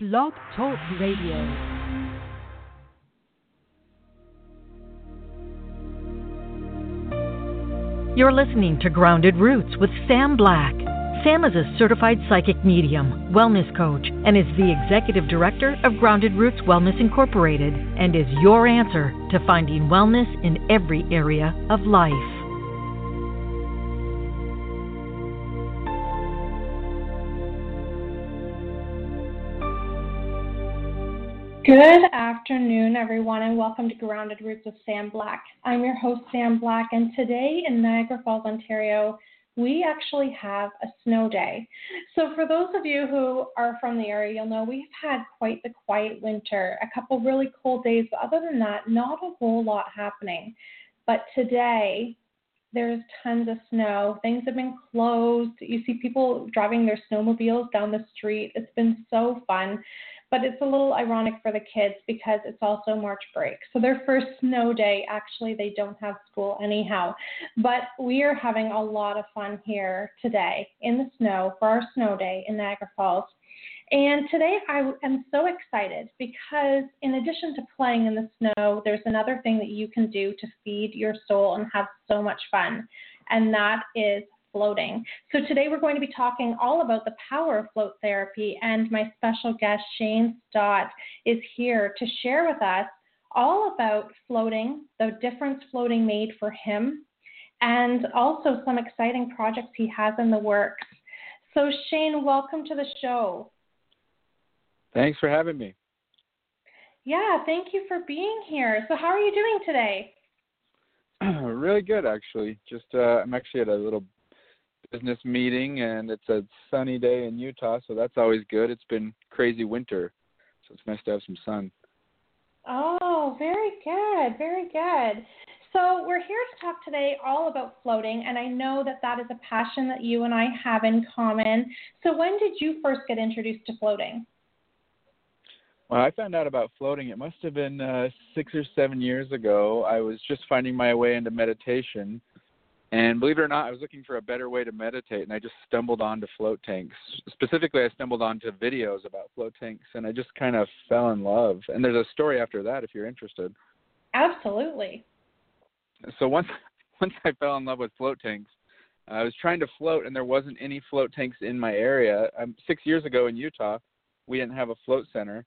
Blog Talk Radio. You're listening to Grounded Roots with Sam Black. Sam is a certified psychic medium, wellness coach, and is the executive director of Grounded Roots Wellness Incorporated and is your answer to finding wellness in every area of life. Good afternoon, everyone, and welcome to Grounded Roots with Sam Black. I'm your host, Sam Black, and today in Niagara Falls, Ontario, we actually have a snow day. So, for those of you who are from the area, you'll know we've had quite the quiet winter, a couple really cold days, but other than that, not a whole lot happening. But today, there's tons of snow. Things have been closed. You see people driving their snowmobiles down the street. It's been so fun. But it's a little ironic for the kids because it's also March break. So their first snow day, actually, they don't have school anyhow. But we are having a lot of fun here today in the snow for our snow day in Niagara Falls. And today I am so excited because, in addition to playing in the snow, there's another thing that you can do to feed your soul and have so much fun, and that is floating. So today we're going to be talking all about the power of float therapy, and my special guest Shane Stott is here to share with us all about floating, the difference floating made for him, and also some exciting projects he has in the works. So Shane, welcome to the show. Thanks for having me. Yeah, thank you for being here. So how are you doing today? really good actually. Just uh, I'm actually at a little business meeting, and it's a sunny day in Utah, so that's always good. It's been crazy winter, so it's nice to have some sun. Oh, very good, very good. So we're here to talk today all about floating, and I know that that is a passion that you and I have in common. So when did you first get introduced to floating? Well, I found out about floating. It must have been uh, six or seven years ago. I was just finding my way into meditation, and believe it or not, I was looking for a better way to meditate, and I just stumbled onto float tanks. Specifically, I stumbled onto videos about float tanks, and I just kind of fell in love. And there's a story after that if you're interested. Absolutely. So once once I fell in love with float tanks, I was trying to float, and there wasn't any float tanks in my area. Um, six years ago in Utah, we didn't have a float center,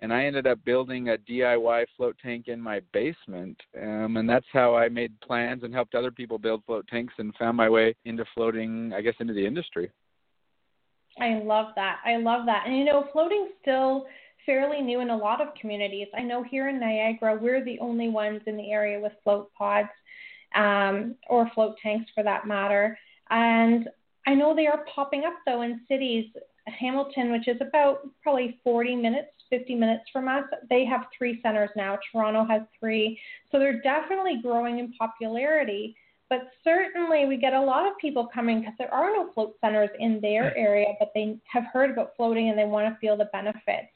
and I ended up building a DIY float tank in my basement. Um, and that's how I made plans and helped other people build float tanks and found my way into floating, I guess, into the industry. I love that. I love that. And you know, floating's still fairly new in a lot of communities. I know here in Niagara, we're the only ones in the area with float pods um, or float tanks for that matter. And I know they are popping up though in cities. Hamilton, which is about probably 40 minutes 50 minutes from us. They have three centers now. Toronto has three. So they're definitely growing in popularity. But certainly, we get a lot of people coming because there are no float centers in their area, but they have heard about floating and they want to feel the benefits.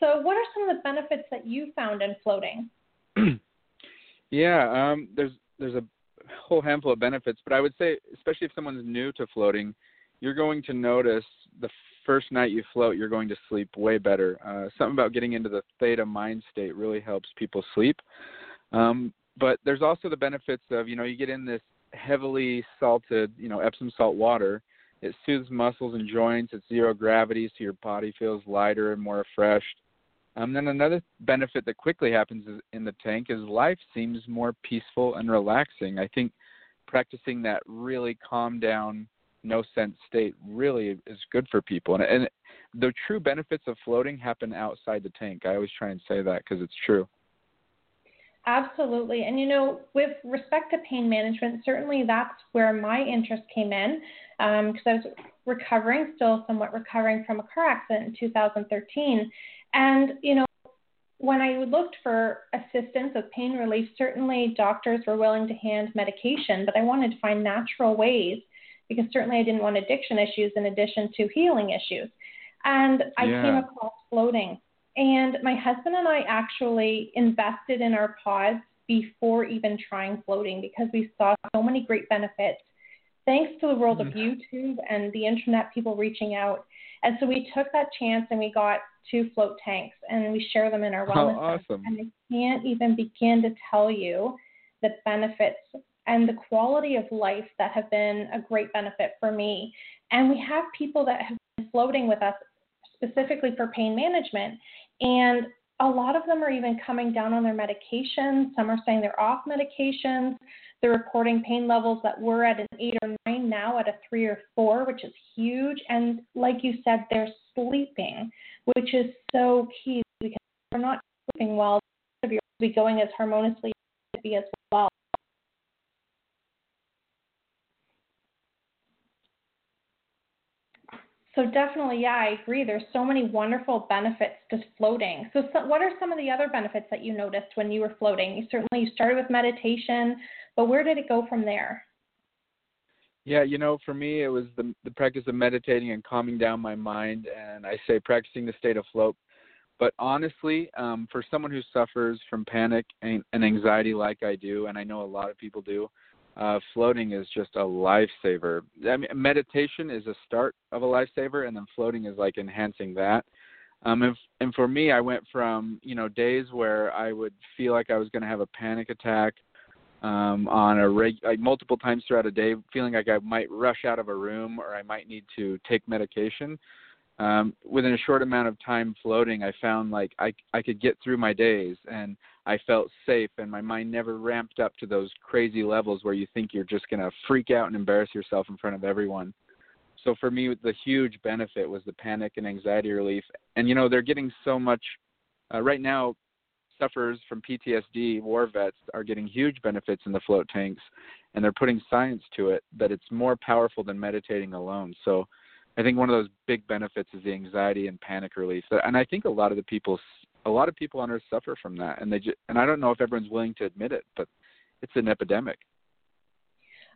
So, what are some of the benefits that you found in floating? yeah, um, there's there's a whole handful of benefits, but I would say, especially if someone's new to floating, you're going to notice the first night you float, you're going to sleep way better. Uh, something about getting into the theta mind state really helps people sleep. Um, but there's also the benefits of, you know, you get in this heavily salted, you know, Epsom salt water. It soothes muscles and joints. It's zero gravity, so your body feels lighter and more refreshed. Um, then another benefit that quickly happens in the tank is life seems more peaceful and relaxing. I think practicing that really calm down no sense state really is good for people. And, and the true benefits of floating happen outside the tank. I always try and say that because it's true. Absolutely. And you know, with respect to pain management, certainly that's where my interest came in because um, I was recovering, still somewhat recovering from a car accident in 2013. And, you know, when I looked for assistance with pain relief, certainly doctors were willing to hand medication, but I wanted to find natural ways because certainly I didn't want addiction issues in addition to healing issues. And I yeah. came across floating. And my husband and I actually invested in our pods before even trying floating because we saw so many great benefits thanks to the world of mm-hmm. YouTube and the internet, people reaching out. And so we took that chance and we got two float tanks, and we share them in our wellness. Oh, awesome! And I can't even begin to tell you the benefits and the quality of life that have been a great benefit for me. And we have people that have been floating with us specifically for pain management, and a lot of them are even coming down on their medications. Some are saying they're off medications. They're reporting pain levels that were at an eight or nine, now at a three or four, which is huge. And like you said, they're sleeping, which is so key because if we're not sleeping well, you'll be going as harmoniously as well. So definitely, yeah, I agree. There's so many wonderful benefits to floating. So, so, what are some of the other benefits that you noticed when you were floating? You certainly you started with meditation, but where did it go from there? Yeah, you know, for me, it was the the practice of meditating and calming down my mind, and I say practicing the state of float. But honestly, um, for someone who suffers from panic and, and anxiety like I do, and I know a lot of people do, uh, floating is just a lifesaver. I mean, meditation is a start of a lifesaver, and then floating is like enhancing that. Um, and, and for me, I went from you know days where I would feel like I was going to have a panic attack um, on a reg- like multiple times throughout a day, feeling like I might rush out of a room or I might need to take medication. Um, within a short amount of time floating, I found like I I could get through my days and I felt safe and my mind never ramped up to those crazy levels where you think you're just going to freak out and embarrass yourself in front of everyone. So for me, the huge benefit was the panic and anxiety relief. And you know, they're getting so much uh, right now. Sufferers from PTSD, war vets, are getting huge benefits in the float tanks, and they're putting science to it that it's more powerful than meditating alone. So, I think one of those big benefits is the anxiety and panic relief. And I think a lot of the people a lot of people on earth suffer from that and they just, and I don't know if everyone's willing to admit it, but it's an epidemic.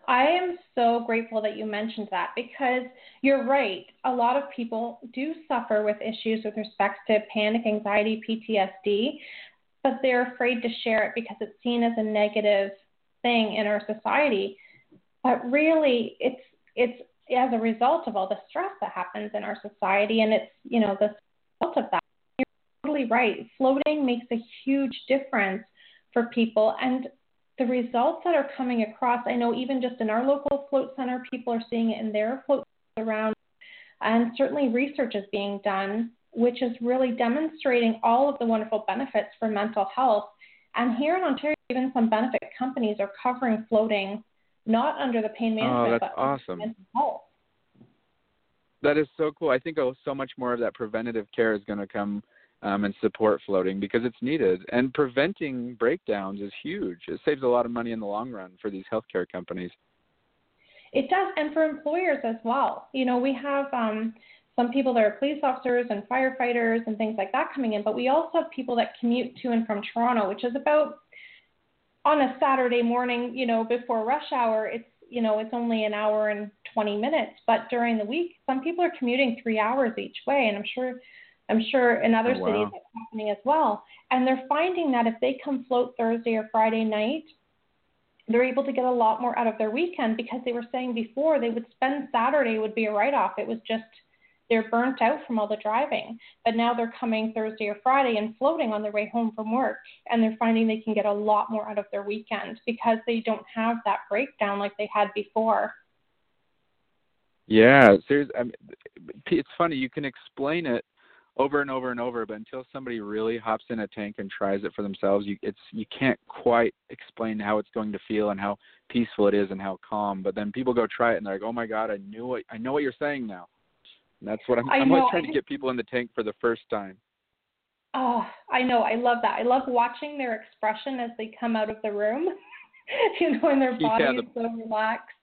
I am so grateful that you mentioned that because you're right. A lot of people do suffer with issues with respect to panic, anxiety, PTSD, but they're afraid to share it because it's seen as a negative thing in our society. But really, it's it's as a result of all the stress that happens in our society, and it's you know the result of that totally right. Floating makes a huge difference for people. And the results that are coming across, I know even just in our local float center, people are seeing it in their float around. And certainly research is being done, which is really demonstrating all of the wonderful benefits for mental health. And here in Ontario, even some benefit companies are covering floating, not under the pain oh, management, oh, that's but awesome. mental health. That is so cool. I think oh, so much more of that preventative care is going to come um, and support floating because it's needed. And preventing breakdowns is huge. It saves a lot of money in the long run for these healthcare companies. It does, and for employers as well. You know, we have um, some people that are police officers and firefighters and things like that coming in, but we also have people that commute to and from Toronto, which is about on a Saturday morning, you know, before rush hour, it's you know, it's only an hour and 20 minutes, but during the week, some people are commuting three hours each way, and I'm sure I'm sure in other oh, wow. cities it's happening as well. And they're finding that if they come float Thursday or Friday night, they're able to get a lot more out of their weekend because they were saying before they would spend Saturday would be a write off. It was just they're burnt out from all the driving. But now they're coming Thursday or Friday and floating on their way home from work and they're finding they can get a lot more out of their weekend because they don't have that breakdown like they had before. Yeah, seriously, I mean, it's funny. You can explain it over and over and over but until somebody really hops in a tank and tries it for themselves you it's you can't quite explain how it's going to feel and how peaceful it is and how calm but then people go try it and they're like oh my god i knew what i know what you're saying now. And that's what i'm I i'm always trying to get people in the tank for the first time. Oh i know i love that. I love watching their expression as they come out of the room you know and their body yeah, the, is so relaxed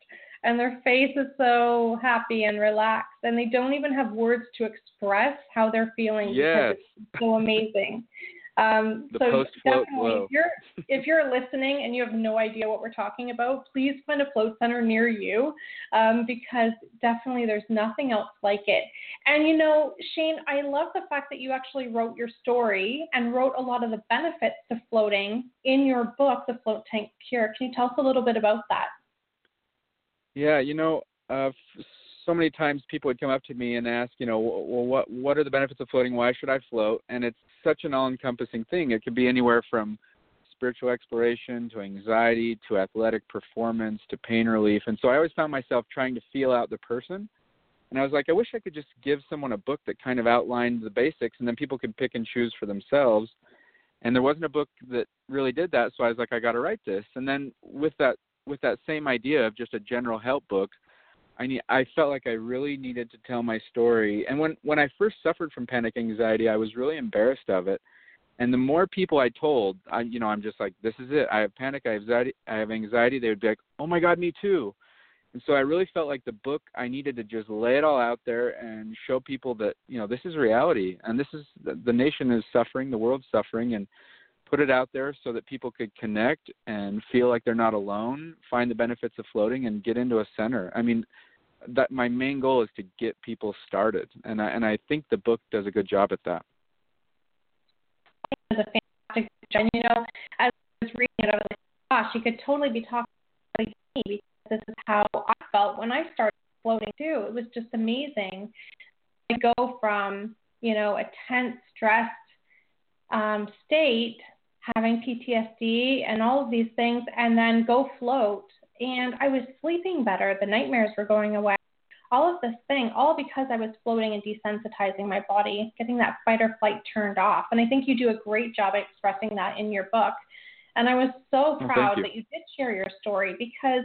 and their face is so happy and relaxed and they don't even have words to express how they're feeling yes. because it's so amazing. Um, so definitely, if you're if you're listening and you have no idea what we're talking about, please find a float center near you um, because definitely there's nothing else like it. And you know, Shane, I love the fact that you actually wrote your story and wrote a lot of the benefits to floating in your book, The Float Tank Cure. Can you tell us a little bit about that? Yeah, you know, uh, so many times people would come up to me and ask, you know, well, what what are the benefits of floating? Why should I float? And it's such an all-encompassing thing. It could be anywhere from spiritual exploration to anxiety to athletic performance to pain relief. And so I always found myself trying to feel out the person. And I was like, I wish I could just give someone a book that kind of outlined the basics and then people could pick and choose for themselves. And there wasn't a book that really did that, so I was like, I got to write this. And then with that with that same idea of just a general help book, I need I felt like I really needed to tell my story. And when when I first suffered from panic anxiety, I was really embarrassed of it and the more people I told, I you know, I'm just like, this is it. I have panic, I have anxiety, I have anxiety. They would be like, oh my god, me too. And so I really felt like the book I needed to just lay it all out there and show people that you know this is reality and this is the, nation is suffering, the world's suffering, and put it out there so that people could connect and feel like they're not alone, find the benefits of floating, and get into a center. I mean, that my main goal is to get people started, and I and I think the book does a good job at that a fantastic And you know, I was reading it, I was like, gosh, she could totally be talking to me because this is how I felt when I started floating too. It was just amazing. I go from, you know, a tense, stressed um, state, having PTSD and all of these things, and then go float. And I was sleeping better. The nightmares were going away all of this thing, all because I was floating and desensitizing my body, getting that fight or flight turned off. And I think you do a great job expressing that in your book. And I was so proud you. that you did share your story because,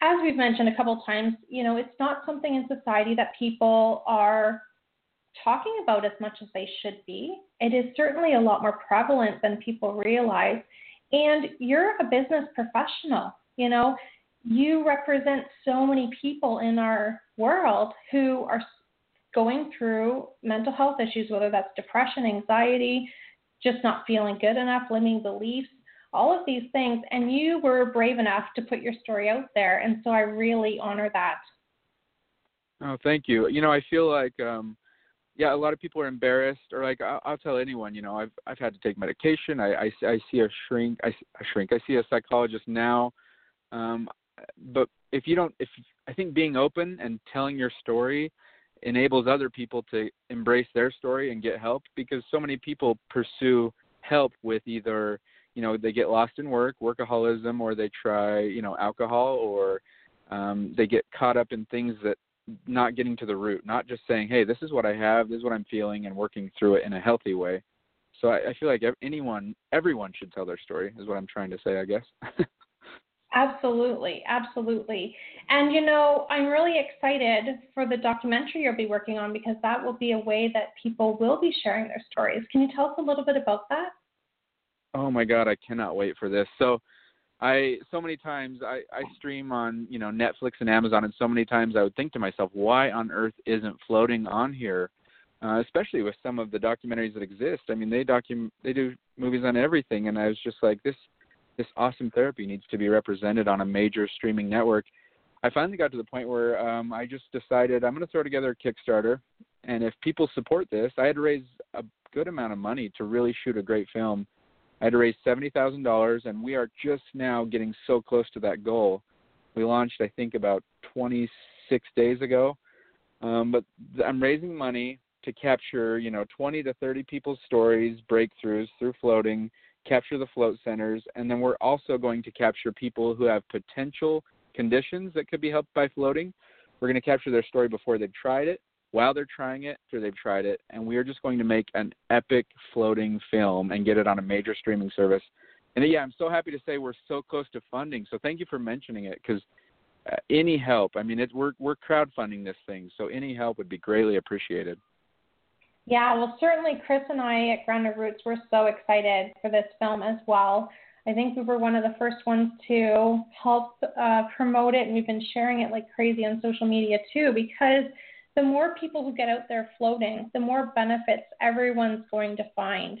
as we've mentioned a couple times, you know, it's not something in society that people are talking about as much as they should be. It is certainly a lot more prevalent than people realize. And you're a business professional. You know, you represent so many people in our world who are going through mental health issues, whether that's depression, anxiety, just not feeling good enough, limiting beliefs, all of these things. And you were brave enough to put your story out there. And so I really honor that. Oh, thank you. You know, I feel like, um, yeah, a lot of people are embarrassed, or like I'll, I'll tell anyone. You know, I've I've had to take medication. I I, I see a shrink. I, a shrink. I see a psychologist now. Um, but if you don't if i think being open and telling your story enables other people to embrace their story and get help because so many people pursue help with either you know they get lost in work workaholism or they try you know alcohol or um, they get caught up in things that not getting to the root not just saying hey this is what i have this is what i'm feeling and working through it in a healthy way so i, I feel like anyone everyone should tell their story is what i'm trying to say i guess Absolutely, absolutely. And you know, I'm really excited for the documentary you'll be working on because that will be a way that people will be sharing their stories. Can you tell us a little bit about that? Oh my god, I cannot wait for this. So I so many times I, I stream on, you know, Netflix and Amazon and so many times I would think to myself, why on earth isn't floating on here? Uh, especially with some of the documentaries that exist. I mean, they document they do movies on everything and I was just like this this awesome therapy needs to be represented on a major streaming network. I finally got to the point where um, I just decided I'm going to throw together a Kickstarter, and if people support this, I had to raise a good amount of money to really shoot a great film. I had to raise seventy thousand dollars, and we are just now getting so close to that goal. We launched, I think, about 26 days ago, um, but I'm raising money to capture, you know, 20 to 30 people's stories, breakthroughs through floating, capture the float centers, and then we're also going to capture people who have potential conditions that could be helped by floating. We're going to capture their story before they've tried it, while they're trying it, after they've tried it, and we are just going to make an epic floating film and get it on a major streaming service. And yeah, I'm so happy to say we're so close to funding. So thank you for mentioning it because uh, any help, I mean, it, we're we're crowdfunding this thing, so any help would be greatly appreciated. Yeah, well, certainly Chris and I at Grounded Roots were so excited for this film as well. I think we were one of the first ones to help uh, promote it, and we've been sharing it like crazy on social media too, because the more people who get out there floating, the more benefits everyone's going to find.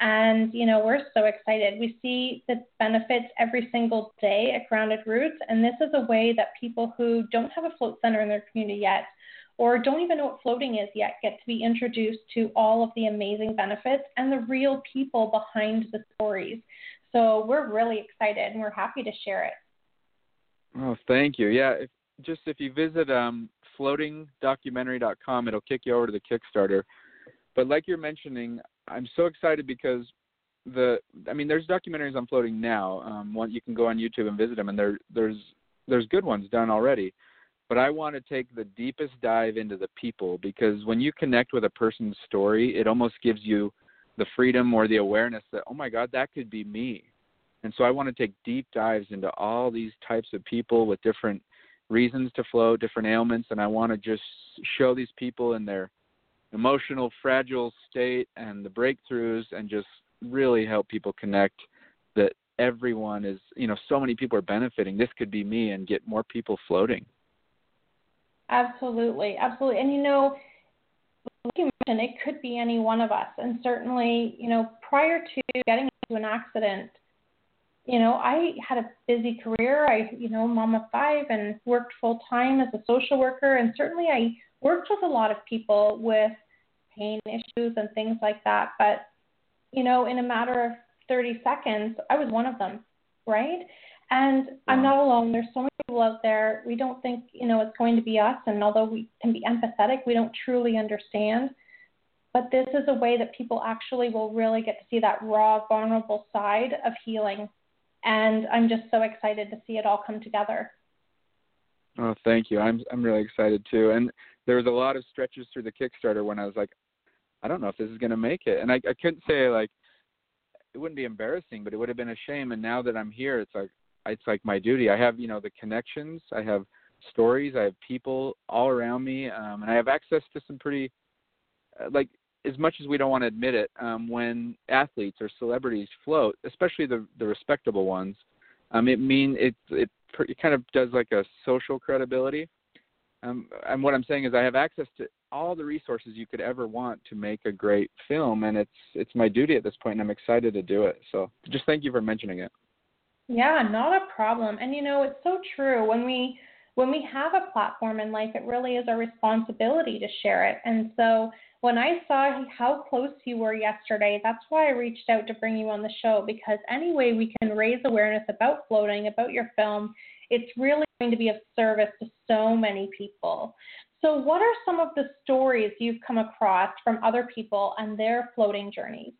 And, you know, we're so excited. We see the benefits every single day at Grounded Roots, and this is a way that people who don't have a float center in their community yet or don't even know what floating is yet get to be introduced to all of the amazing benefits and the real people behind the stories. So we're really excited and we're happy to share it. Oh, thank you. Yeah, if, just if you visit um, floatingdocumentary.com. It'll kick you over to the Kickstarter. But like you're mentioning, I'm so excited because the I mean, there's documentaries on floating now. Um, one you can go on YouTube and visit them, and there there's there's good ones done already. But I want to take the deepest dive into the people because when you connect with a person's story, it almost gives you the freedom or the awareness that oh my God, that could be me. And so I want to take deep dives into all these types of people with different reasons to float, different ailments, and I want to just show these people in their emotional fragile state and the breakthroughs and just really help people connect that everyone is you know so many people are benefiting. This could be me and get more people floating. Absolutely. Absolutely. And you know like you mentioned it could be any one of us. And certainly you know prior to getting into an accident you know i had a busy career i you know mom of five and worked full time as a social worker and certainly i worked with a lot of people with pain issues and things like that but you know, in a matter of 30 seconds, I was one of them, right? And yeah. I'm not alone. There's so many people out there. We don't think, you know, it's going to be us. And although we can be empathetic, we don't truly understand. But this is a way that people actually will really get to see that raw, vulnerable side of healing. And I'm just so excited to see it all come together. Oh, thank you. I'm I'm really excited too. And there was a lot of stretches through the Kickstarter when I was like, I don't know if this is going to make it. And I, I couldn't say like it wouldn't be embarrassing, but it would have been a shame. And now that I'm here, it's like it's like my duty. I have you know the connections. I have stories. I have people all around me, um, and I have access to some pretty uh, like as much as we don't want to admit it, um, when athletes or celebrities float, especially the the respectable ones, um, it mean it it, it kind of does like a social credibility. Um, and what I'm saying is I have access to all the resources you could ever want to make a great film and it's it's my duty at this point and I'm excited to do it. So just thank you for mentioning it. Yeah, not a problem. And you know, it's so true. When we when we have a platform in life, it really is our responsibility to share it. And so when I saw how close you were yesterday, that's why I reached out to bring you on the show because any way we can raise awareness about floating, about your film, it's really going to be of service to so many people. So, what are some of the stories you've come across from other people and their floating journeys?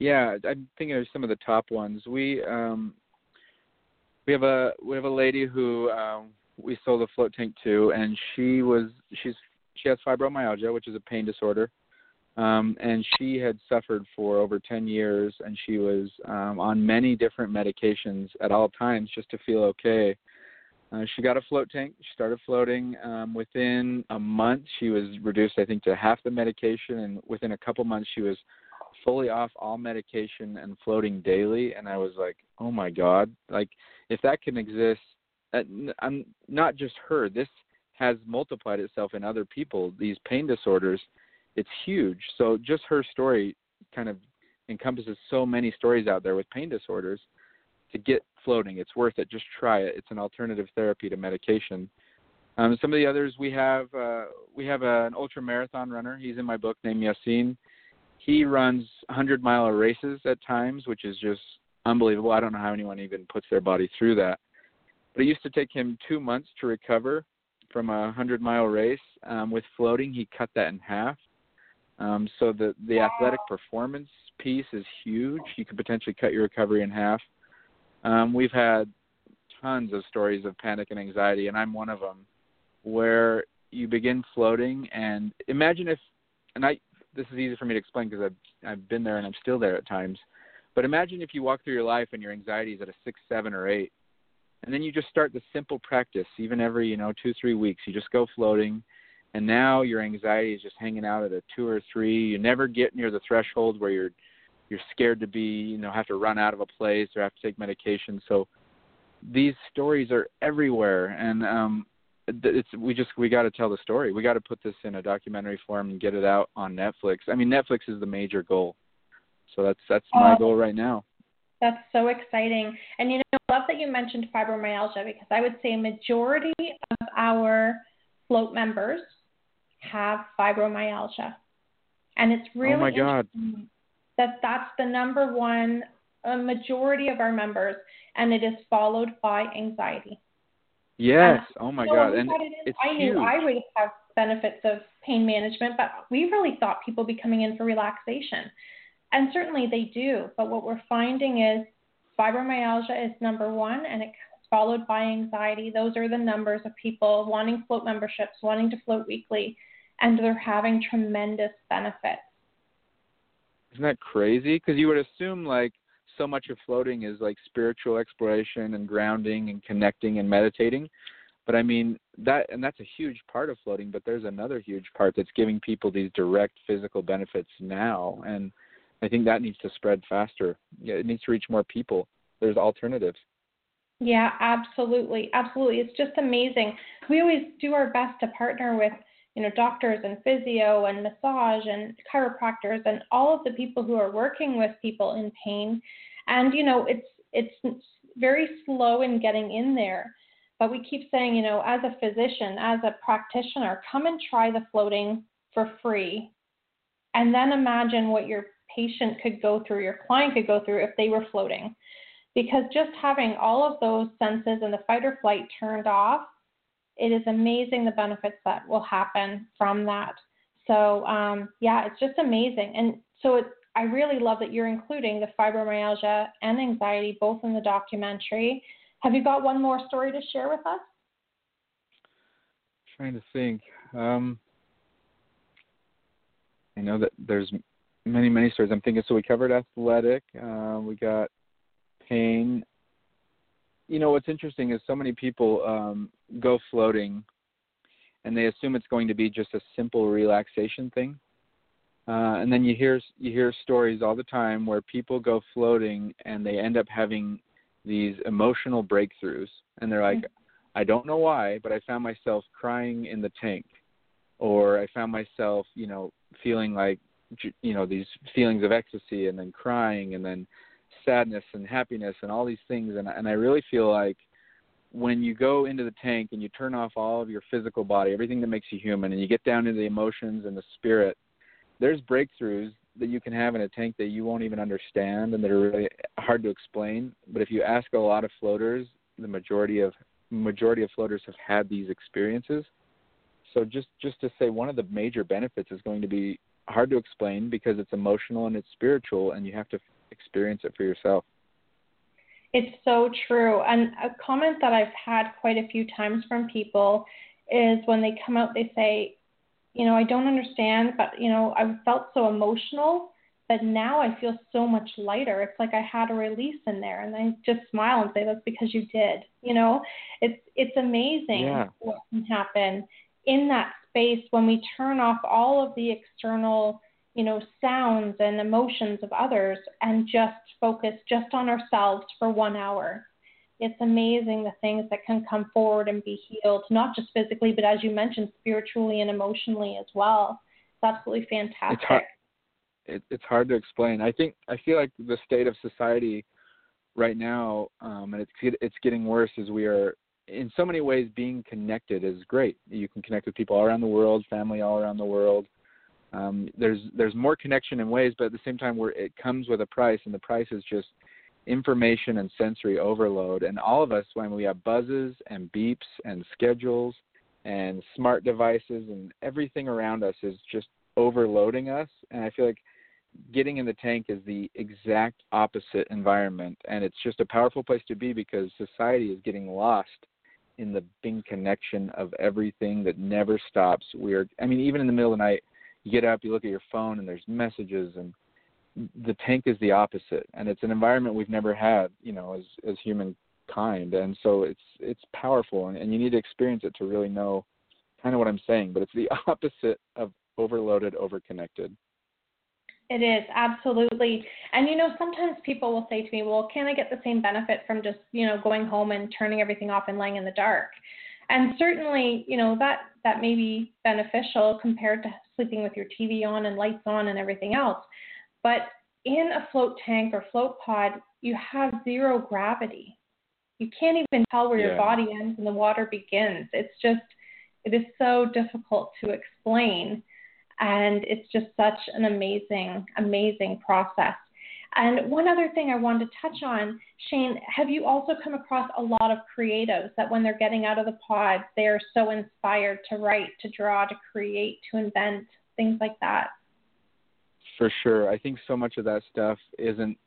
Yeah, I'm thinking of some of the top ones. We um, we have a we have a lady who um, we sold a float tank to, and she was she's she has fibromyalgia, which is a pain disorder, um, and she had suffered for over 10 years, and she was um, on many different medications at all times just to feel okay. Uh, she got a float tank. She started floating. Um, within a month, she was reduced, I think, to half the medication, and within a couple months, she was fully off all medication and floating daily. And I was like, "Oh my God! Like, if that can exist, uh, I'm not just her. This has multiplied itself in other people. These pain disorders, it's huge. So just her story kind of encompasses so many stories out there with pain disorders to get floating. It's worth it. Just try it. It's an alternative therapy to medication. Um, some of the others we have uh, we have a, an ultra marathon runner. He's in my book named Yasin. He runs 100 mile races at times, which is just unbelievable. I don't know how anyone even puts their body through that. But it used to take him two months to recover from a 100 mile race. Um, with floating, he cut that in half. Um, so the the athletic performance piece is huge. You could potentially cut your recovery in half. Um, we've had tons of stories of panic and anxiety, and I'm one of them, where you begin floating and imagine if, and I, this is easy for me to explain because I've I've been there and I'm still there at times, but imagine if you walk through your life and your anxiety is at a six, seven, or eight, and then you just start the simple practice, even every you know two, three weeks, you just go floating, and now your anxiety is just hanging out at a two or three. You never get near the threshold where you're you're scared to be you know have to run out of a place or have to take medication. So these stories are everywhere. And um it's we just we got to tell the story. We got to put this in a documentary form and get it out on netflix. I mean netflix is the major goal. So that's that's my goal right now that's so exciting and you know i love that you mentioned fibromyalgia because i would say a majority of our float members have fibromyalgia and it's really oh my god that that's the number one a majority of our members, and it is followed by anxiety. Yes. And, oh my so God. And it I knew huge. I would have benefits of pain management, but we really thought people be coming in for relaxation. And certainly they do. But what we're finding is fibromyalgia is number one, and it's followed by anxiety. Those are the numbers of people wanting float memberships, wanting to float weekly, and they're having tremendous benefits. Isn't that crazy? Because you would assume like so much of floating is like spiritual exploration and grounding and connecting and meditating. But I mean that, and that's a huge part of floating. But there's another huge part that's giving people these direct physical benefits now, and I think that needs to spread faster. It needs to reach more people. There's alternatives. Yeah, absolutely, absolutely. It's just amazing. We always do our best to partner with you know doctors and physio and massage and chiropractors and all of the people who are working with people in pain and you know it's it's very slow in getting in there but we keep saying you know as a physician as a practitioner come and try the floating for free and then imagine what your patient could go through your client could go through if they were floating because just having all of those senses and the fight or flight turned off it is amazing the benefits that will happen from that. So um, yeah, it's just amazing. And so it, I really love that you're including the fibromyalgia and anxiety both in the documentary. Have you got one more story to share with us? trying to think. Um, I know that there's many, many stories. I'm thinking. So we covered athletic. Uh, we got pain you know what's interesting is so many people um, go floating, and they assume it's going to be just a simple relaxation thing. Uh, and then you hear you hear stories all the time where people go floating and they end up having these emotional breakthroughs, and they're like, mm-hmm. I don't know why, but I found myself crying in the tank, or I found myself, you know, feeling like, you know, these feelings of ecstasy, and then crying, and then sadness and happiness and all these things and and I really feel like when you go into the tank and you turn off all of your physical body, everything that makes you human, and you get down into the emotions and the spirit, there's breakthroughs that you can have in a tank that you won't even understand and that are really hard to explain. But if you ask a lot of floaters, the majority of majority of floaters have had these experiences. So just just to say one of the major benefits is going to be hard to explain because it's emotional and it's spiritual and you have to experience it for yourself. It's so true. And a comment that I've had quite a few times from people is when they come out, they say, you know, I don't understand, but, you know, I felt so emotional, but now I feel so much lighter. It's like I had a release in there. And I just smile and say, that's because you did. You know, it's, it's amazing yeah. what can happen in that space when we turn off all of the external you know, sounds and emotions of others and just focus just on ourselves for one hour. It's amazing the things that can come forward and be healed, not just physically, but as you mentioned, spiritually and emotionally as well. It's absolutely fantastic. It's hard, it, it's hard to explain. I think I feel like the state of society right now, um, and it's it's getting worse as we are in so many ways being connected is great. You can connect with people all around the world, family all around the world um, there's there's more connection in ways, but at the same time, where it comes with a price, and the price is just information and sensory overload. And all of us, when we have buzzes and beeps and schedules and smart devices and everything around us is just overloading us. And I feel like getting in the tank is the exact opposite environment. And it's just a powerful place to be because society is getting lost in the big connection of everything that never stops. We're, I mean, even in the middle of the night, you get up, you look at your phone, and there's messages, and the tank is the opposite, and it's an environment we've never had, you know, as as humankind, and so it's it's powerful, and, and you need to experience it to really know kind of what I'm saying. But it's the opposite of overloaded, overconnected. It is absolutely, and you know sometimes people will say to me, "Well, can I get the same benefit from just you know going home and turning everything off and laying in the dark?" And certainly, you know that that may be beneficial compared to sleeping with your TV on and lights on and everything else. But in a float tank or float pod, you have zero gravity. You can't even tell where yeah. your body ends and the water begins. It's just, it is so difficult to explain. And it's just such an amazing, amazing process. And one other thing I wanted to touch on, Shane, have you also come across a lot of creatives that when they're getting out of the pod, they are so inspired to write, to draw, to create, to invent, things like that? For sure. I think so much of that stuff isn't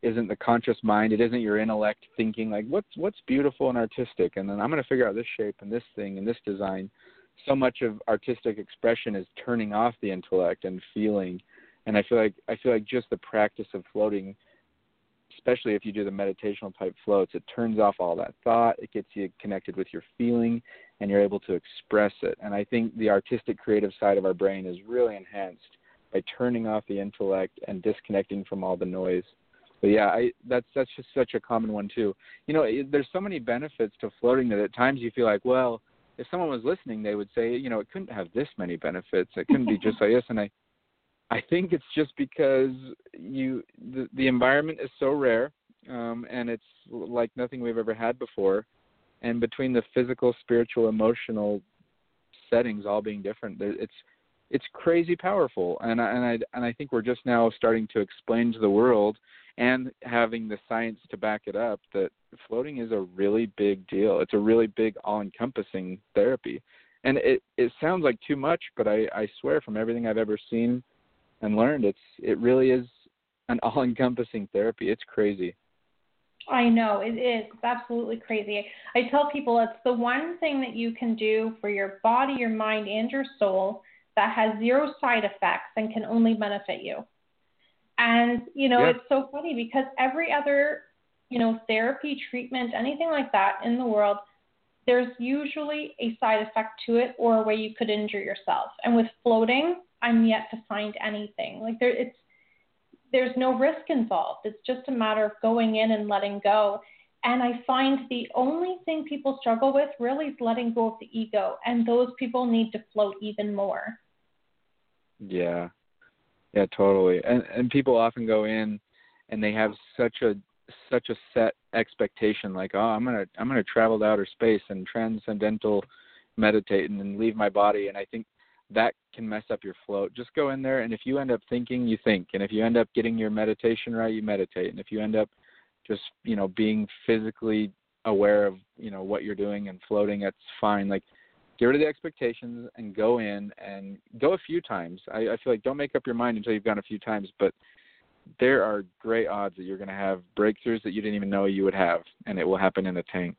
isn't the conscious mind. It isn't your intellect thinking like what's what's beautiful and artistic and then I'm going to figure out this shape and this thing and this design. So much of artistic expression is turning off the intellect and feeling and I feel like I feel like just the practice of floating, especially if you do the meditational type floats, it turns off all that thought. It gets you connected with your feeling, and you're able to express it. And I think the artistic, creative side of our brain is really enhanced by turning off the intellect and disconnecting from all the noise. But yeah, I, that's that's just such a common one too. You know, there's so many benefits to floating that at times you feel like, well, if someone was listening, they would say, you know, it couldn't have this many benefits. It couldn't be just like this. And I, I think it's just because you the, the environment is so rare, um, and it's like nothing we've ever had before. And between the physical, spiritual, emotional settings all being different, it's it's crazy powerful. And I, and I and I think we're just now starting to explain to the world and having the science to back it up that floating is a really big deal. It's a really big, all-encompassing therapy. And it it sounds like too much, but I I swear from everything I've ever seen and learned it's it really is an all encompassing therapy. It's crazy. I know it is. It's absolutely crazy. I tell people it's the one thing that you can do for your body, your mind, and your soul that has zero side effects and can only benefit you. And you know, it's so funny because every other, you know, therapy, treatment, anything like that in the world, there's usually a side effect to it or a way you could injure yourself. And with floating, I'm yet to find anything. Like there, it's there's no risk involved. It's just a matter of going in and letting go. And I find the only thing people struggle with really is letting go of the ego, and those people need to float even more. Yeah, yeah, totally. And and people often go in, and they have such a such a set expectation, like, oh, I'm gonna I'm gonna travel to outer space and transcendental meditate and then leave my body. And I think that can mess up your float. Just go in there, and if you end up thinking, you think, and if you end up getting your meditation right, you meditate, and if you end up just you know being physically aware of you know what you're doing and floating, that's fine. Like get rid of the expectations and go in and go a few times. I, I feel like don't make up your mind until you've gone a few times, but there are great odds that you're going to have breakthroughs that you didn't even know you would have, and it will happen in a tank.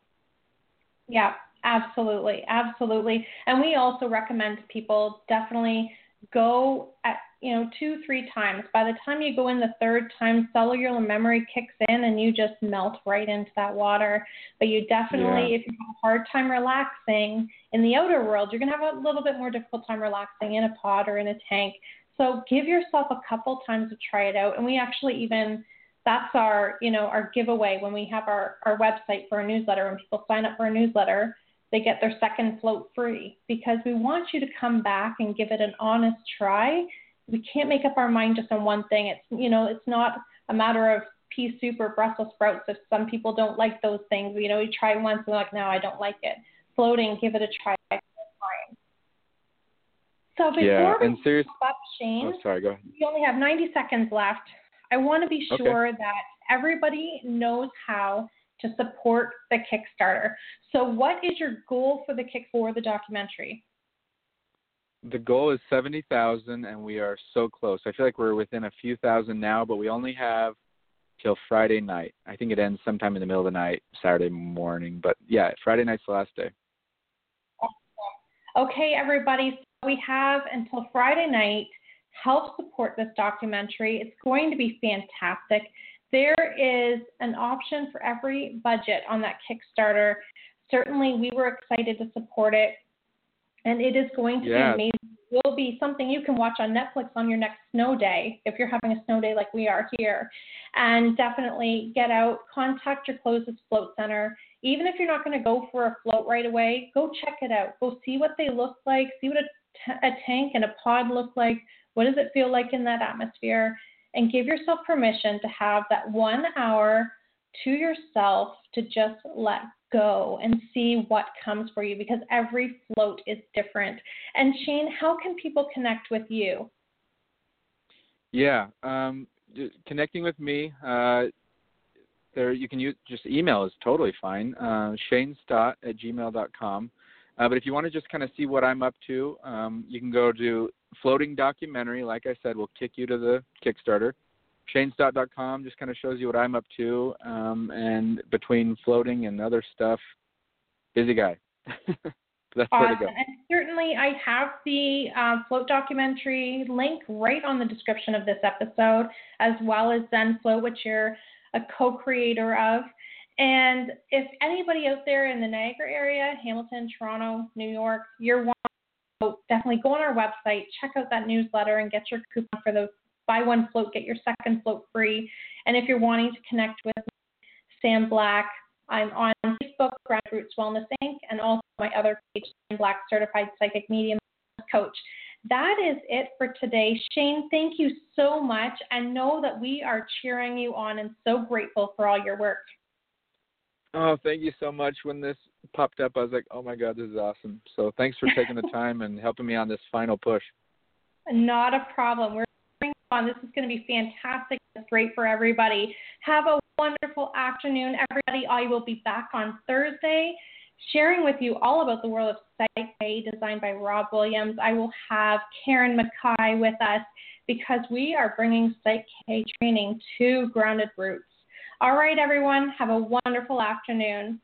Yeah, Absolutely, absolutely. And we also recommend people definitely go at you know two three times by the time you go in the third time cellular memory kicks in and you just melt right into that water but you definitely yeah. if you have a hard time relaxing in the outer world you're going to have a little bit more difficult time relaxing in a pod or in a tank so give yourself a couple times to try it out and we actually even that's our you know our giveaway when we have our our website for a newsletter when people sign up for a newsletter they get their second float free because we want you to come back and give it an honest try. We can't make up our mind just on one thing. It's you know, it's not a matter of pea soup or Brussels sprouts if some people don't like those things. You know, you try once and they're like, no, I don't like it. Floating, give it a try. So before yeah, we serious- up, Shane, oh, sorry, go ahead. we only have 90 seconds left. I want to be sure okay. that everybody knows how to support the Kickstarter. So, what is your goal for the kick for the documentary? The goal is seventy thousand, and we are so close. I feel like we're within a few thousand now, but we only have till Friday night. I think it ends sometime in the middle of the night, Saturday morning. But yeah, Friday night's the last day. Okay, everybody. We have until Friday night. Help support this documentary. It's going to be fantastic. There is an option for every budget on that Kickstarter. Certainly, we were excited to support it, and it is going to yeah. be amazing. It will be something you can watch on Netflix on your next snow day if you're having a snow day like we are here. And definitely get out, contact your closest float center. Even if you're not going to go for a float right away, go check it out. Go see what they look like, see what a, t- a tank and a pod look like. What does it feel like in that atmosphere? and give yourself permission to have that one hour to yourself to just let go and see what comes for you because every float is different. And Shane, how can people connect with you? Yeah, um, connecting with me. Uh, there, you can use just email is totally fine. Uh, Shane Stott at gmail.com. Uh, but if you want to just kind of see what I'm up to, um, you can go to Floating Documentary. Like I said, we'll kick you to the Kickstarter. ShaneStott.com just kind of shows you what I'm up to. Um, and between floating and other stuff, busy guy. That's awesome. where to go. And certainly, I have the uh, float documentary link right on the description of this episode, as well as Zen Float, which you're a co-creator of. And if anybody out there in the Niagara area, Hamilton, Toronto, New York, you're one, definitely go on our website, check out that newsletter, and get your coupon for the buy one float, get your second float free. And if you're wanting to connect with Sam Black, I'm on Facebook, Ground Roots Wellness Inc., and also my other page, Sam Black Certified Psychic Medium Coach. That is it for today. Shane, thank you so much, and know that we are cheering you on and so grateful for all your work. Oh, thank you so much. When this popped up, I was like, oh my God, this is awesome. So thanks for taking the time and helping me on this final push. Not a problem. We're This is going to be fantastic. It's great for everybody. Have a wonderful afternoon, everybody. I will be back on Thursday sharing with you all about the world of Psych designed by Rob Williams. I will have Karen Mackay with us because we are bringing Psych training to Grounded Roots. All right, everyone, have a wonderful afternoon.